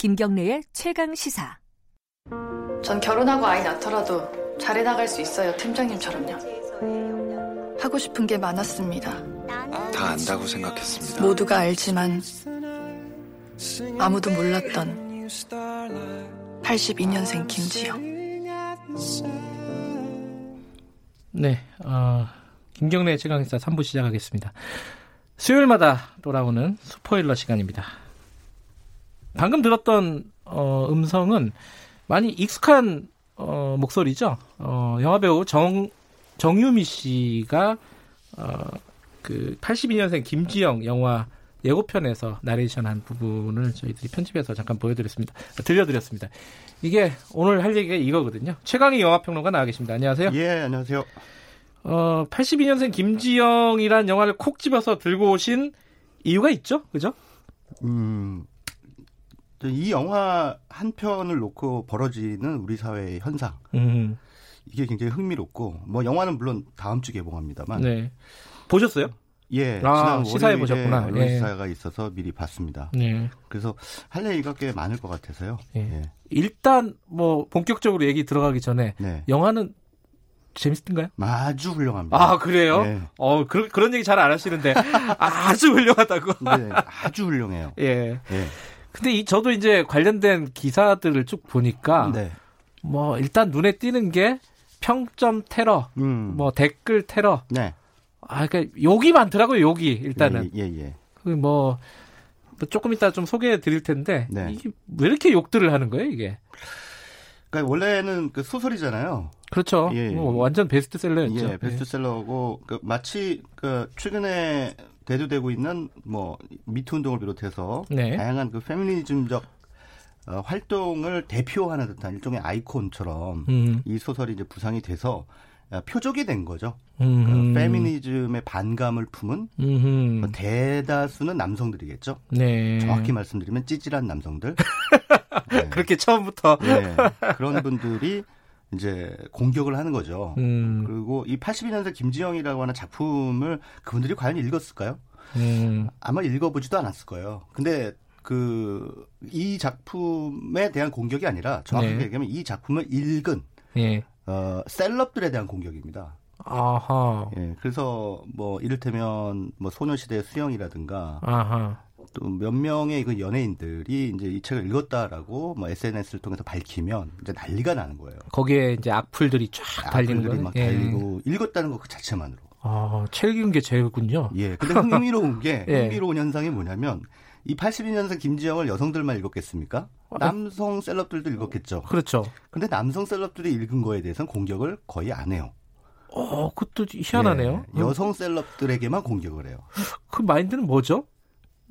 김경래의 최강 시사. 전 결혼하고 아이 낳더라도 잘해 나갈 수 있어요, 팀장님처럼요. 하고 싶은 게 많았습니다. 다 안다고 생각했습니다. 모두가 알지만 아무도 몰랐던 82년생 김지영. 네, 어, 김경래 최강시사 3부 시작하겠습니다. 수요일마다 돌아오는 스포일러 시간입니다. 방금 들었던 어, 음성은 많이 익숙한 어, 목소리죠. 어, 영화배우 정 정유미 씨가 어, 그 82년생 김지영 영화 예고편에서 나레이션 한 부분을 저희들이 편집해서 잠깐 보여드렸습니다. 들려드렸습니다. 이게 오늘 할 얘기가 이거거든요. 최강희 영화평론가 나와 계십니다. 안녕하세요. 예, 안녕하세요. 어, 82년생 김지영이란 영화를 콕 집어서 들고 오신 이유가 있죠? 그죠? 음, 이 영화 한 편을 놓고 벌어지는 우리 사회의 현상. 음. 이게 굉장히 흥미롭고, 뭐, 영화는 물론 다음 주 개봉합니다만. 네. 보셨어요? 예, 아, 시사에 보셨구나. 언론 시사가 예. 있어서 미리 봤습니다. 네. 그래서 할 얘기가 꽤 많을 것 같아서요. 예. 예. 일단 뭐 본격적으로 얘기 들어가기 전에 네. 영화는 재밌던가요? 아주 훌륭합니다. 아 그래요? 네. 어 그런 그런 얘기 잘 안 하시는데 아주 훌륭하다고. 네, 아주 훌륭해요. 예. 예. 근데 이 저도 이제 관련된 기사들을 쭉 보니까 네. 뭐 일단 눈에 띄는 게 평점 테러, 음. 뭐 댓글 테러. 네. 아, 그러니까 욕이 많더라고요. 욕이 일단은. 예, 예. 예. 그 뭐, 뭐 조금 이따 좀 소개해 드릴 텐데 네. 이게 왜 이렇게 욕들을 하는 거예요, 이게? 그러니까 원래는 그 소설이잖아요. 그렇죠. 예. 뭐 완전 베스트셀러였죠. 예, 베스트셀러고 그 마치 그 최근에 대두되고 있는 뭐 미투 운동을 비롯해서 네. 다양한 그 페미니즘적 어, 활동을 대표하는 듯한 일종의 아이콘처럼 음. 이 소설이 이제 부상이 돼서 어, 표적이 된 거죠. 그 페미니즘의 반감을 품은 뭐 대다수는 남성들이겠죠. 네. 정확히 말씀드리면 찌질한 남성들. 네. 그렇게 처음부터. 네. 그런 분들이 이제 공격을 하는 거죠. 음. 그리고 이 82년생 김지영이라고 하는 작품을 그분들이 과연 읽었을까요? 음. 아마 읽어보지도 않았을 거예요. 근데 그 이 작품에 대한 공격이 아니라 정확하게 네. 얘기하면 이 작품을 읽은 네. 어, 셀럽들에 대한 공격입니다. 아하. 예, 그래서 뭐 이를테면 뭐 소녀시대 수영이라든가 아하. 또 몇 명의 그 연예인들이 이제 이 책을 읽었다라고 뭐 SNS를 통해서 밝히면 이제 난리가 나는 거예요. 거기에 이제 악플들이 쫙 달리는 거예요. 막 달리고 예. 읽었다는 것 그 자체만으로. 아, 책 읽은 게 제일군요. 예. 근데 흥미로운 게 예. 흥미로운 현상이 뭐냐면 이 82년생 김지영을 여성들만 읽었겠습니까? 아, 남성 셀럽들도 읽었겠죠. 그렇죠. 근데 남성 셀럽들이 읽은 거에 대해서는 공격을 거의 안 해요. 어, 그것도 희한하네요. 예, 여성 셀럽들에게만 공격을 해요. 그 마인드는 뭐죠?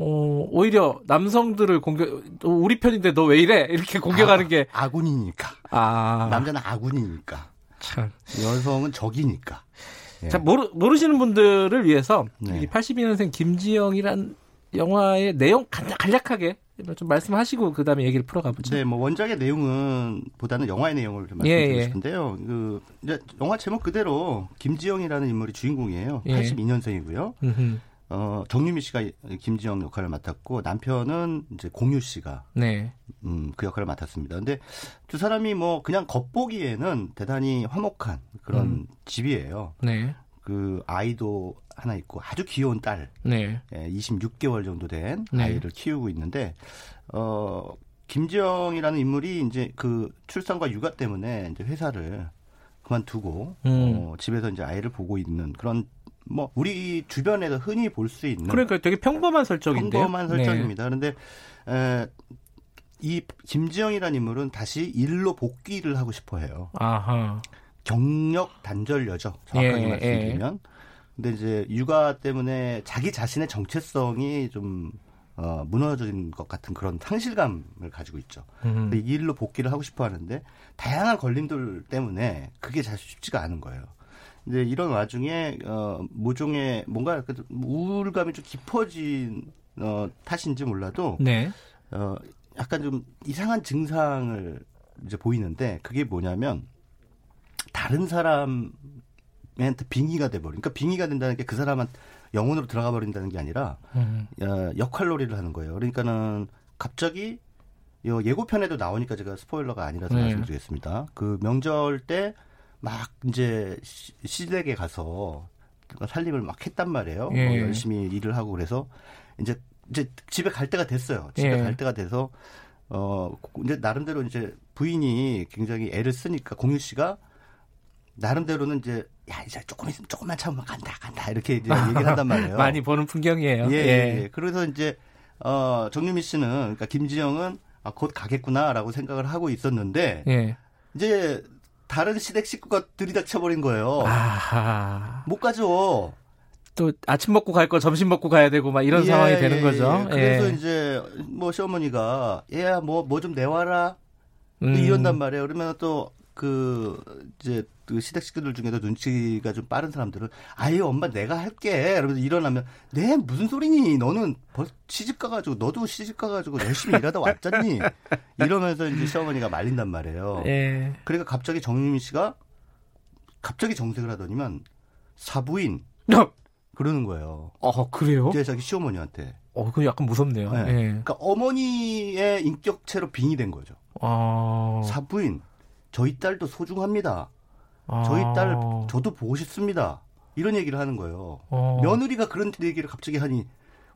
어, 오히려 남성들을 공격, 우리 편인데 너 왜 이래? 이렇게 공격하는 아, 게. 아군이니까. 아. 남자는 아군이니까. 참. 여성은 적이니까. 예. 자, 모르, 모르시는 분들을 위해서 네. 82년생 김지영이란 영화의 내용 간략하게 좀 말씀하시고 그 다음에 얘기를 풀어가 보죠. 네, 뭐 원작의 내용은 보다는 영화의 내용을 좀 말씀드리고 예, 예. 싶은데요. 그 영화 제목 그대로 김지영이라는 인물이 주인공이에요. 예. 82년생이고요. 어, 정유미 씨가 김지영 역할을 맡았고 남편은 이제 공유 씨가 네. 음, 그 역할을 맡았습니다. 근데 두 사람이 뭐 그냥 겉보기에는 대단히 화목한 그런 음. 집이에요. 네. 그 아이도 하나 있고 아주 귀여운 딸, 네. 예, 26개월 정도 된 네. 아이를 키우고 있는데 어 김지영이라는 인물이 이제 그 출산과 육아 때문에 이제 회사를 그만두고 음. 어, 집에서 이제 아이를 보고 있는 그런 뭐 우리 주변에서 흔히 볼 수 있는 그러니까 되게 평범한 설정인데요. 평범한 설정입니다. 네. 그런데 에, 이 김지영이라는 인물은 다시 일로 복귀를 하고 싶어해요. 아하. 경력 단절녀죠. 정확하게 예, 말씀드리면. 예. 근데 이제 육아 때문에 자기 자신의 정체성이 좀 어, 무너진 것 같은 그런 상실감을 가지고 있죠. 음. 이 일로 복귀를 하고 싶어 하는데 다양한 걸림돌 때문에 그게 잘 쉽지가 않은 거예요. 근데 이런 와중에 어, 모종의 뭔가 우울감이 좀 깊어진 어, 탓인지 몰라도 네. 어, 약간 좀 이상한 증상을 이제 보이는데 그게 뭐냐면 다른 사람한테 빙의가 돼버린. 그러니까 빙의가 된다는 게 그 사람한 영혼으로 들어가 버린다는 게 아니라 음. 어, 역할놀이를 하는 거예요. 그러니까는 갑자기 요 예고편에도 나오니까 제가 스포일러가 아니라서 네. 말씀드리겠습니다. 그 명절 때 막 이제 시댁에 가서 살림을 막 했단 말이에요. 예. 뭐 열심히 일을 하고 그래서 이제 이제 집에 갈 때가 됐어요. 집에 예. 갈 때가 돼서 어 이제 나름대로 이제 부인이 굉장히 애를 쓰니까 공유 씨가 나름대로는 이제 야 이제 조금 있으면 조금만 참으면 간다 간다 이렇게 이제 얘기를 한단 말이에요. 많이 보는 풍경이에요. 예, 예. 예. 그래서 이제 어 정유미 씨는 그러니까 김지영은 아, 곧 가겠구나라고 생각을 하고 있었는데 예. 이제 다른 시댁 식구가 들이닥쳐버린 거예요. 아하. 못 가죠. 또 아침 먹고 갈 거 점심 먹고 가야 되고 막 이런 예, 상황이 되는 예, 거죠. 예. 그래서 이제 뭐 시어머니가 얘야 뭐 뭐 좀 내와라 음. 이런단 말이에요. 그러면 또 그 이제 그 시댁 식구들 중에도 눈치가 좀 빠른 사람들은 아유 엄마 내가 할게 이러면서 일어나면 네 무슨 소리니 너는 시집 가가지고 너도 시집 가가지고 열심히 일하다 왔잖니 이러면서 이제 시어머니가 말린단 말이에요. 예. 그러니까 갑자기 정유미 씨가 갑자기 정색을 하더니만 사부인 어. 그러는 거예요. 어, 그래요? 이제 자기 시어머니한테. 어, 그 약간 무섭네요. 네. 네. 그러니까 어머니의 인격체로 빙이 된 거죠. 아... 사부인, 저희 딸도 소중합니다. 아... 저희 딸 저도 보고 싶습니다. 이런 얘기를 하는 거예요. 어... 며느리가 그런 얘기를 갑자기 하니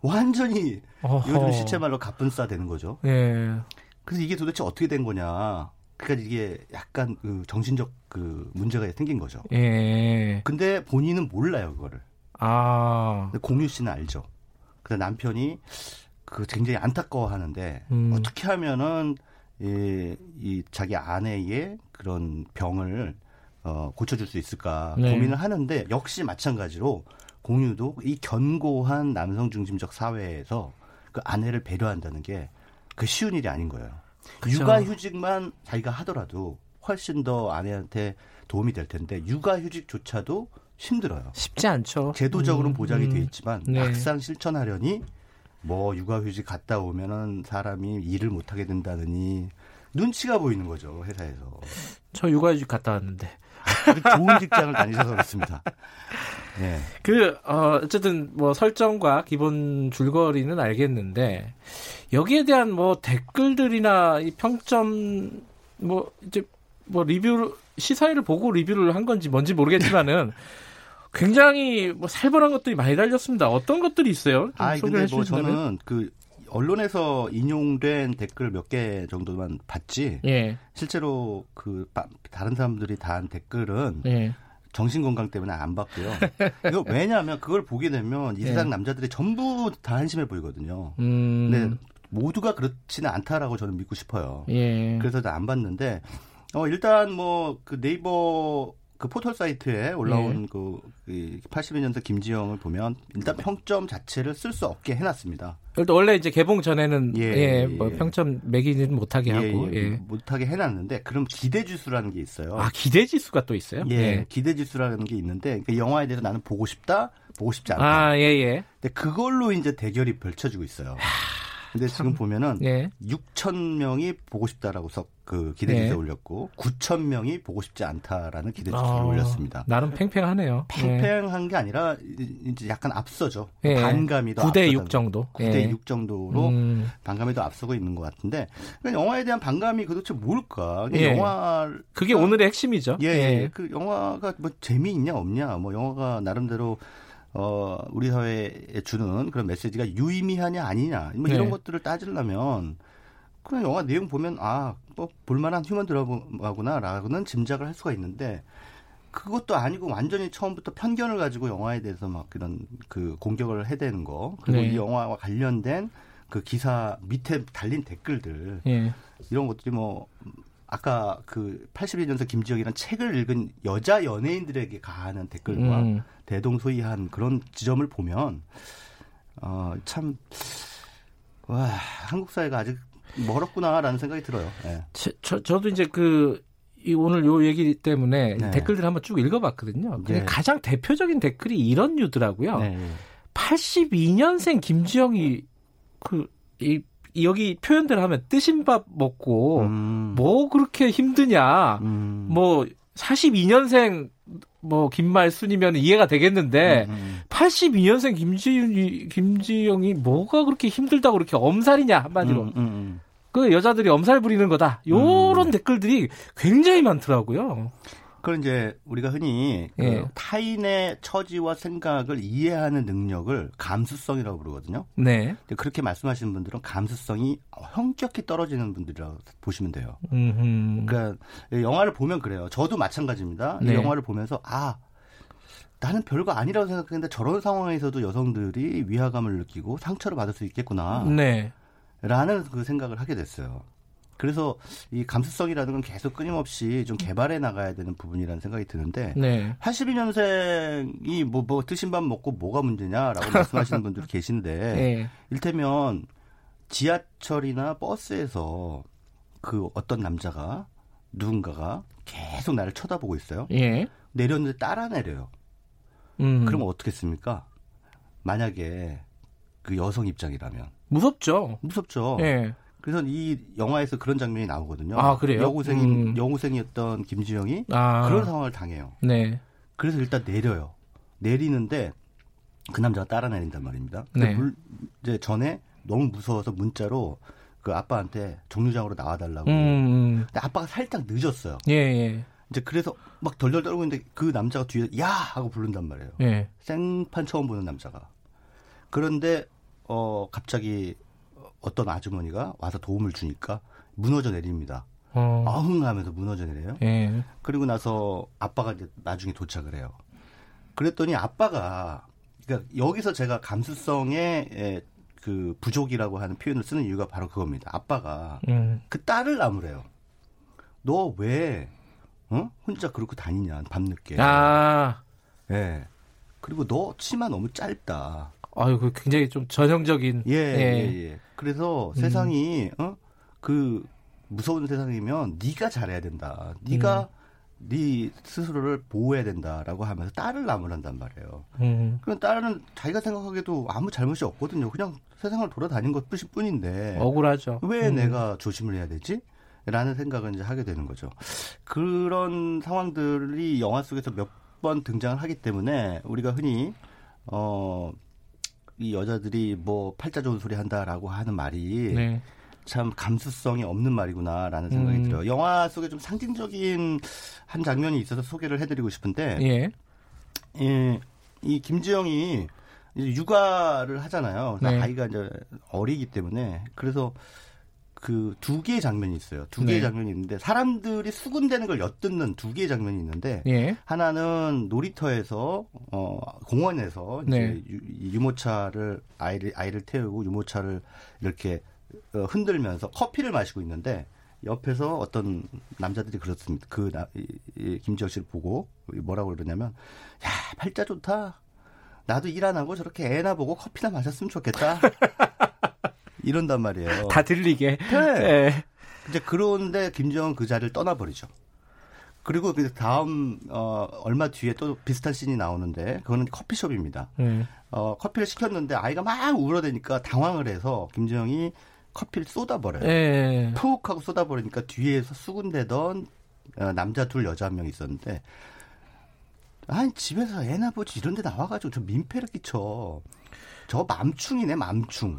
완전히 어허... 요즘 시체 말로 가뿐싸 되는 거죠. 예. 그래서 이게 도대체 어떻게 된 거냐. 그러니까 이게 약간 그 정신적 그 문제가 생긴 거죠. 예. 근데 본인은 몰라요, 그거를. 아. 공유 씨는 알죠. 그래서 남편이 그 굉장히 안타까워하는데 음. 어떻게 하면은 이, 이 자기 아내의 그런 병을 어, 고쳐줄 수 있을까 네. 고민을 하는데 역시 마찬가지로 공유도 이 견고한 남성 중심적 사회에서 그 아내를 배려한다는 게 그 쉬운 일이 아닌 거예요. 그쵸. 육아휴직만 자기가 하더라도 훨씬 더 아내한테 도움이 될 텐데 육아휴직조차도 힘들어요. 쉽지 않죠. 제도적으로는 음, 보장이 음. 돼 있지만 네. 막상 실천하려니 뭐 육아휴직 갔다 오면은 사람이 일을 못 하게 된다느니 눈치가 보이는 거죠 회사에서. 저 육아휴직 갔다 왔는데. 좋은 직장을 다니셔서 그렇습니다. 네. 그, 어, 어쨌든 뭐 설정과 기본 줄거리는 알겠는데, 여기에 대한 뭐 댓글들이나 이 평점, 뭐, 이제 뭐 리뷰, 시사회를 보고 리뷰를 한 건지 뭔지 모르겠지만은, 굉장히 뭐 살벌한 것들이 많이 달렸습니다. 어떤 것들이 있어요? 아, 근데 뭐 저는 그 언론에서 인용된 댓글 몇 개 정도만 봤지. 예. 실제로 그 다른 사람들이 다한 댓글은 예. 정신 건강 때문에 안 봤고요. 이거 왜냐하면 그걸 보게 되면 이 세상 예. 남자들이 전부 다 한심해 보이거든요. 음. 근데 모두가 그렇지는 않다라고 저는 믿고 싶어요. 예. 그래서 안 봤는데 어 일단 뭐 그 네이버 그 포털 사이트에 올라온 네. 그 82년생 김지영을 보면 일단 평점 자체를 쓸 수 없게 해놨습니다. 일단 원래 이제 개봉 전에는 예, 예, 뭐 예. 평점 매기는 못하게 예, 하고 예, 예. 못하게 해놨는데 그럼 기대 지수라는 게 있어요. 아 기대 지수가 또 있어요? 예, 기대 지수라는 게 있는데 그 영화에 대해서 나는 보고 싶다, 보고 싶지 않다. 아 예, 예. 근데 그걸로 이제 대결이 펼쳐지고 있어요. 근데 지금 보면은 예. 6천 명이 보고 싶다라고 썩그 기대지수 예. 올렸고 9천 명이 보고 싶지 않다라는 기대지수를 어, 올렸습니다. 나름 팽팽하네요. 팽팽한 예. 게 아니라 이제 약간 앞서죠. 예. 반감이 더 9대 6 정도. 9대 6 정도로 음. 반감이 더 앞서고 있는 것 같은데 그러니까 영화에 대한 반감이 도대체 뭘까? 예. 영화 그게 오늘의 핵심이죠. 예, 예. 그 영화가 뭐 재미있냐 없냐, 뭐 영화가 나름대로 어, 우리 사회에 주는 그런 메시지가 유의미하냐 아니냐 뭐 이런 네. 것들을 따지려면 그냥 영화 내용 보면 아, 뭐 볼만한 휴먼 드라마구나라고는 짐작을 할 수가 있는데 그것도 아니고 완전히 처음부터 편견을 가지고 영화에 대해서 막 그런 그 공격을 해대는 거 그리고 네. 이 영화와 관련된 그 기사 밑에 달린 댓글들 네. 이런 것들이 뭐 아까 그 81년생 김지영이라는 책을 읽은 여자 연예인들에게 가하는 댓글과 음. 대동소이한 그런 지점을 보면 어, 참 와, 한국 사회가 아직 멀었구나라는 생각이 들어요. 네. 저, 저도 이제 그, 이 오늘 요 얘기 때문에 네. 댓글들 한번 쭉 읽어봤거든요. 네. 가장 대표적인 댓글이 이런 류더라고요. 네. 82년생 김지영이 그, 이 여기 표현들 하면 뜨신 밥 먹고 음. 뭐 그렇게 힘드냐. 음. 뭐 42년생 뭐 김말순이면 이해가 되겠는데 음. 음. 82년생 김지윤이 김지영이 뭐가 그렇게 힘들다고 그렇게 엄살이냐 한마디로. 음, 음, 그 여자들이 엄살 부리는 거다. 요런 음. 댓글들이 굉장히 많더라고요. 그건 이제 우리가 흔히 그 예. 타인의 처지와 생각을 이해하는 능력을 감수성이라고 부르거든요. 네. 그렇게 말씀하시는 분들은 감수성이 형격히 떨어지는 분들이라고 보시면 돼요. 음. 그러니까 영화를 보면 그래요. 저도 마찬가지입니다. 이 네. 영화를 보면서 아 나는 별거 아니라고 생각했는데 저런 상황에서도 여성들이 위화감을 느끼고 상처를 받을 수 있겠구나. 네. 라는 그 생각을 하게 됐어요. 그래서 이 감수성이라는 건 계속 끊임없이 좀 개발해 나가야 되는 부분이라는 생각이 드는데 네. 82년생이 뭐, 뭐, 드신 밥 먹고 뭐가 문제냐라고 말씀하시는 분들 계신데, 네. 일테면 지하철이나 버스에서 그 어떤 남자가 누군가가 계속 나를 쳐다보고 있어요. 예. 내렸는데 따라 내려요. 음. 그러면 어떻겠습니까? 만약에 그 여성 입장이라면. 무섭죠. 무섭죠. 예. 그래서 이 영화에서 그런 장면이 나오거든요. 아, 그래요? 여고생 음. 여고생이었던 김지영이 아. 그런 상황을 당해요. 네. 그래서 일단 내려요. 내리는데 그 남자가 따라 내린단 말입니다. 네. 네. 물, 이제 전에 너무 무서워서 문자로 그 아빠한테 정류장으로 나와달라고. 음. 근데 아빠가 살짝 늦었어요. 예, 예. 이제 그래서 막 덜덜 떨고 있는데 그 남자가 뒤에 야 하고 부른단 말이에요. 예. 생판 처음 보는 남자가. 그런데 어 갑자기 어떤 아주머니가 와서 도움을 주니까 무너져 내립니다. 어. 아흥 하면서 무너져 내려요. 예. 그리고 나서 아빠가 이제 나중에 도착을 해요. 그랬더니 아빠가 그러니까 여기서 제가 감수성의 에, 그 부족이라고 하는 표현을 쓰는 이유가 바로 그겁니다. 아빠가 음. 그 딸을 나무래요. 너 왜 어? 혼자 그렇게 다니냐 밤늦게. 아. 예. 그리고 너 치마 너무 짧다. 아유, 그 굉장히 좀 전형적인. 예, 예, 예. 그래서 음. 세상이 어? 그 무서운 세상이면 네가 잘해야 된다. 네가 음. 네 스스로를 보호해야 된다라고 하면서 딸을 나무란단 말이에요. 음. 그럼 딸은 자기가 생각하기에도 아무 잘못이 없거든요. 그냥 세상을 돌아다닌 것 뿐인데 억울하죠. 왜 음. 내가 조심을 해야 되지? 라는 생각을 이제 하게 되는 거죠. 그런 상황들이 영화 속에서 몇 번 등장을 하기 때문에 우리가 흔히 어, 이 여자들이 뭐 팔자 좋은 소리 한다라고 하는 말이 네. 참 감수성이 없는 말이구나라는 생각이 음. 들어요. 영화 속에 좀 상징적인 한 장면이 있어서 소개를 해드리고 싶은데 예. 예, 이 김지영이 이제 육아를 하잖아요. 네. 아이가 이제 어리기 때문에 그래서 그 두 개의 장면이 있어요. 두 개의 네. 장면이 있는데 사람들이 수군대는 걸 엿듣는 두 개의 장면이 있는데 예. 하나는 놀이터에서 어 공원에서 네. 유, 이 유모차를 아이를 아이를 태우고 유모차를 이렇게 어, 흔들면서 커피를 마시고 있는데 옆에서 어떤 남자들이 그렇습니다. 그 나, 이, 이 김지영 씨를 보고 뭐라고 그러냐면 야 팔자 좋다. 나도 일 안 하고 저렇게 애나 보고 커피나 마셨으면 좋겠다. 이런단 말이에요. 다 들리게. 네. 예. 이제 그런데 김정은 그 자리를 떠나버리죠. 그리고 그 다음 어 얼마 뒤에 또 비슷한 씬이 나오는데 그거는 커피숍입니다. 예. 어 커피를 시켰는데 아이가 막 울어대니까 당황을 해서 김정이 커피를 쏟아버려요. 예. 푹 하고 쏟아버리니까 뒤에서 수군대던 어, 남자 둘 여자 한 명 있었는데 아니 집에서 애나 보지 이런 데 나와가지고 저 민폐를 끼쳐. 저 맘충이네 맘충.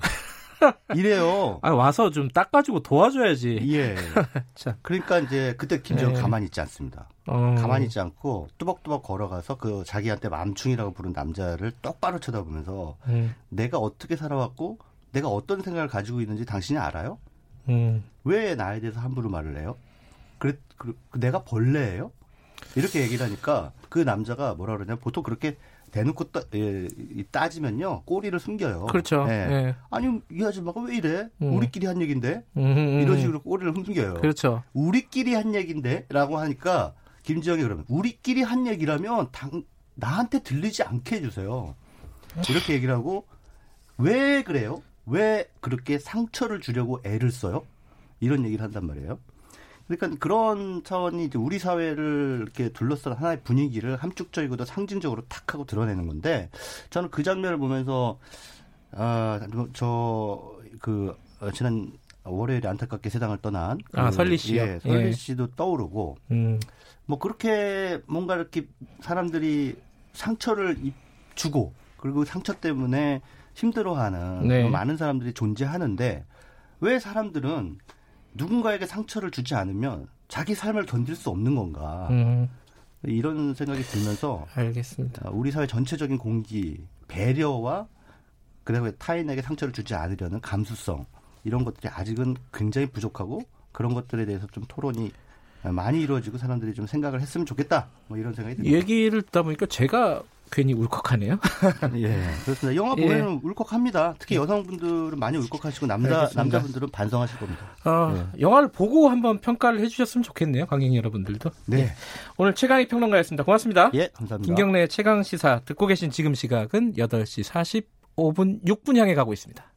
이래요. 아, 와서 좀 닦아주고 도와줘야지. 예. 참. 그러니까 이제 그때 김정은 네. 가만히 있지 않습니다. 어. 가만히 있지 않고 뚜벅뚜벅 걸어가서 그 자기한테 맘충이라고 부른 남자를 똑바로 쳐다보면서 음. 내가 어떻게 살아왔고 내가 어떤 생각을 가지고 있는지 당신이 알아요? 음. 왜 나에 대해서 함부로 말을 해요? 그래, 그, 내가 벌레예요? 이렇게 얘기를 하니까 그 남자가 뭐라 그러냐면 보통 그렇게 대놓고 따, 예, 이 따지면요 꼬리를 숨겨요. 그렇죠. 예. 예. 아니 이 아줌마가 왜 이래? 음. 우리끼리 한 얘긴데 음, 음, 이런 음. 식으로 꼬리를 숨겨요. 그렇죠. 우리끼리 한 얘긴데라고 하니까 김지영이 그러면 우리끼리 한 얘기라면 당, 나한테 들리지 않게 해주세요. 이렇게 얘기를 하고 왜 그래요? 왜 그렇게 상처를 주려고 애를 써요? 이런 얘기를 한단 말이에요. 그러니까 그런 차원이 이제 우리 사회를 이렇게 둘러싼 하나의 분위기를 함축적이고도 상징적으로 탁 하고 드러내는 건데 저는 그 장면을 보면서 아저그 어, 지난 월요일에 안타깝게 세상을 떠난 아, 그, 설리 씨요? 예, 설리 예. 씨도 떠오르고 음. 뭐 그렇게 뭔가 이렇게 사람들이 상처를 입- 주고 그리고 상처 때문에 힘들어하는 네. 많은 사람들이 존재하는데 왜 사람들은 누군가에게 상처를 주지 않으면 자기 삶을 견딜 수 없는 건가. 음. 이런 생각이 들면서 알겠습니다. 아, 우리 사회 전체적인 공기 배려와 그리고 타인에게 상처를 주지 않으려는 감수성 이런 것들이 아직은 굉장히 부족하고 그런 것들에 대해서 좀 토론이 많이 이루어지고 사람들이 좀 생각을 했으면 좋겠다. 뭐 이런 생각이 듭니다. 얘기를 듣다 보니까 제가 괜히 울컥하네요. 예, 그렇습니다. 영화 예. 보면 예. 울컥합니다. 특히 여성분들은 많이 울컥하시고 남자 알겠습니다. 남자분들은 반성하실 겁니다. 어, 예. 영화를 보고 한번 평가를 해주셨으면 좋겠네요, 관객 여러분들도. 네. 예. 오늘 최강희 평론가였습니다. 고맙습니다. 예, 감사합니다. 김경래 최강 시사 듣고 계신 지금 시각은 8시 45분 6분 향해 가고 있습니다.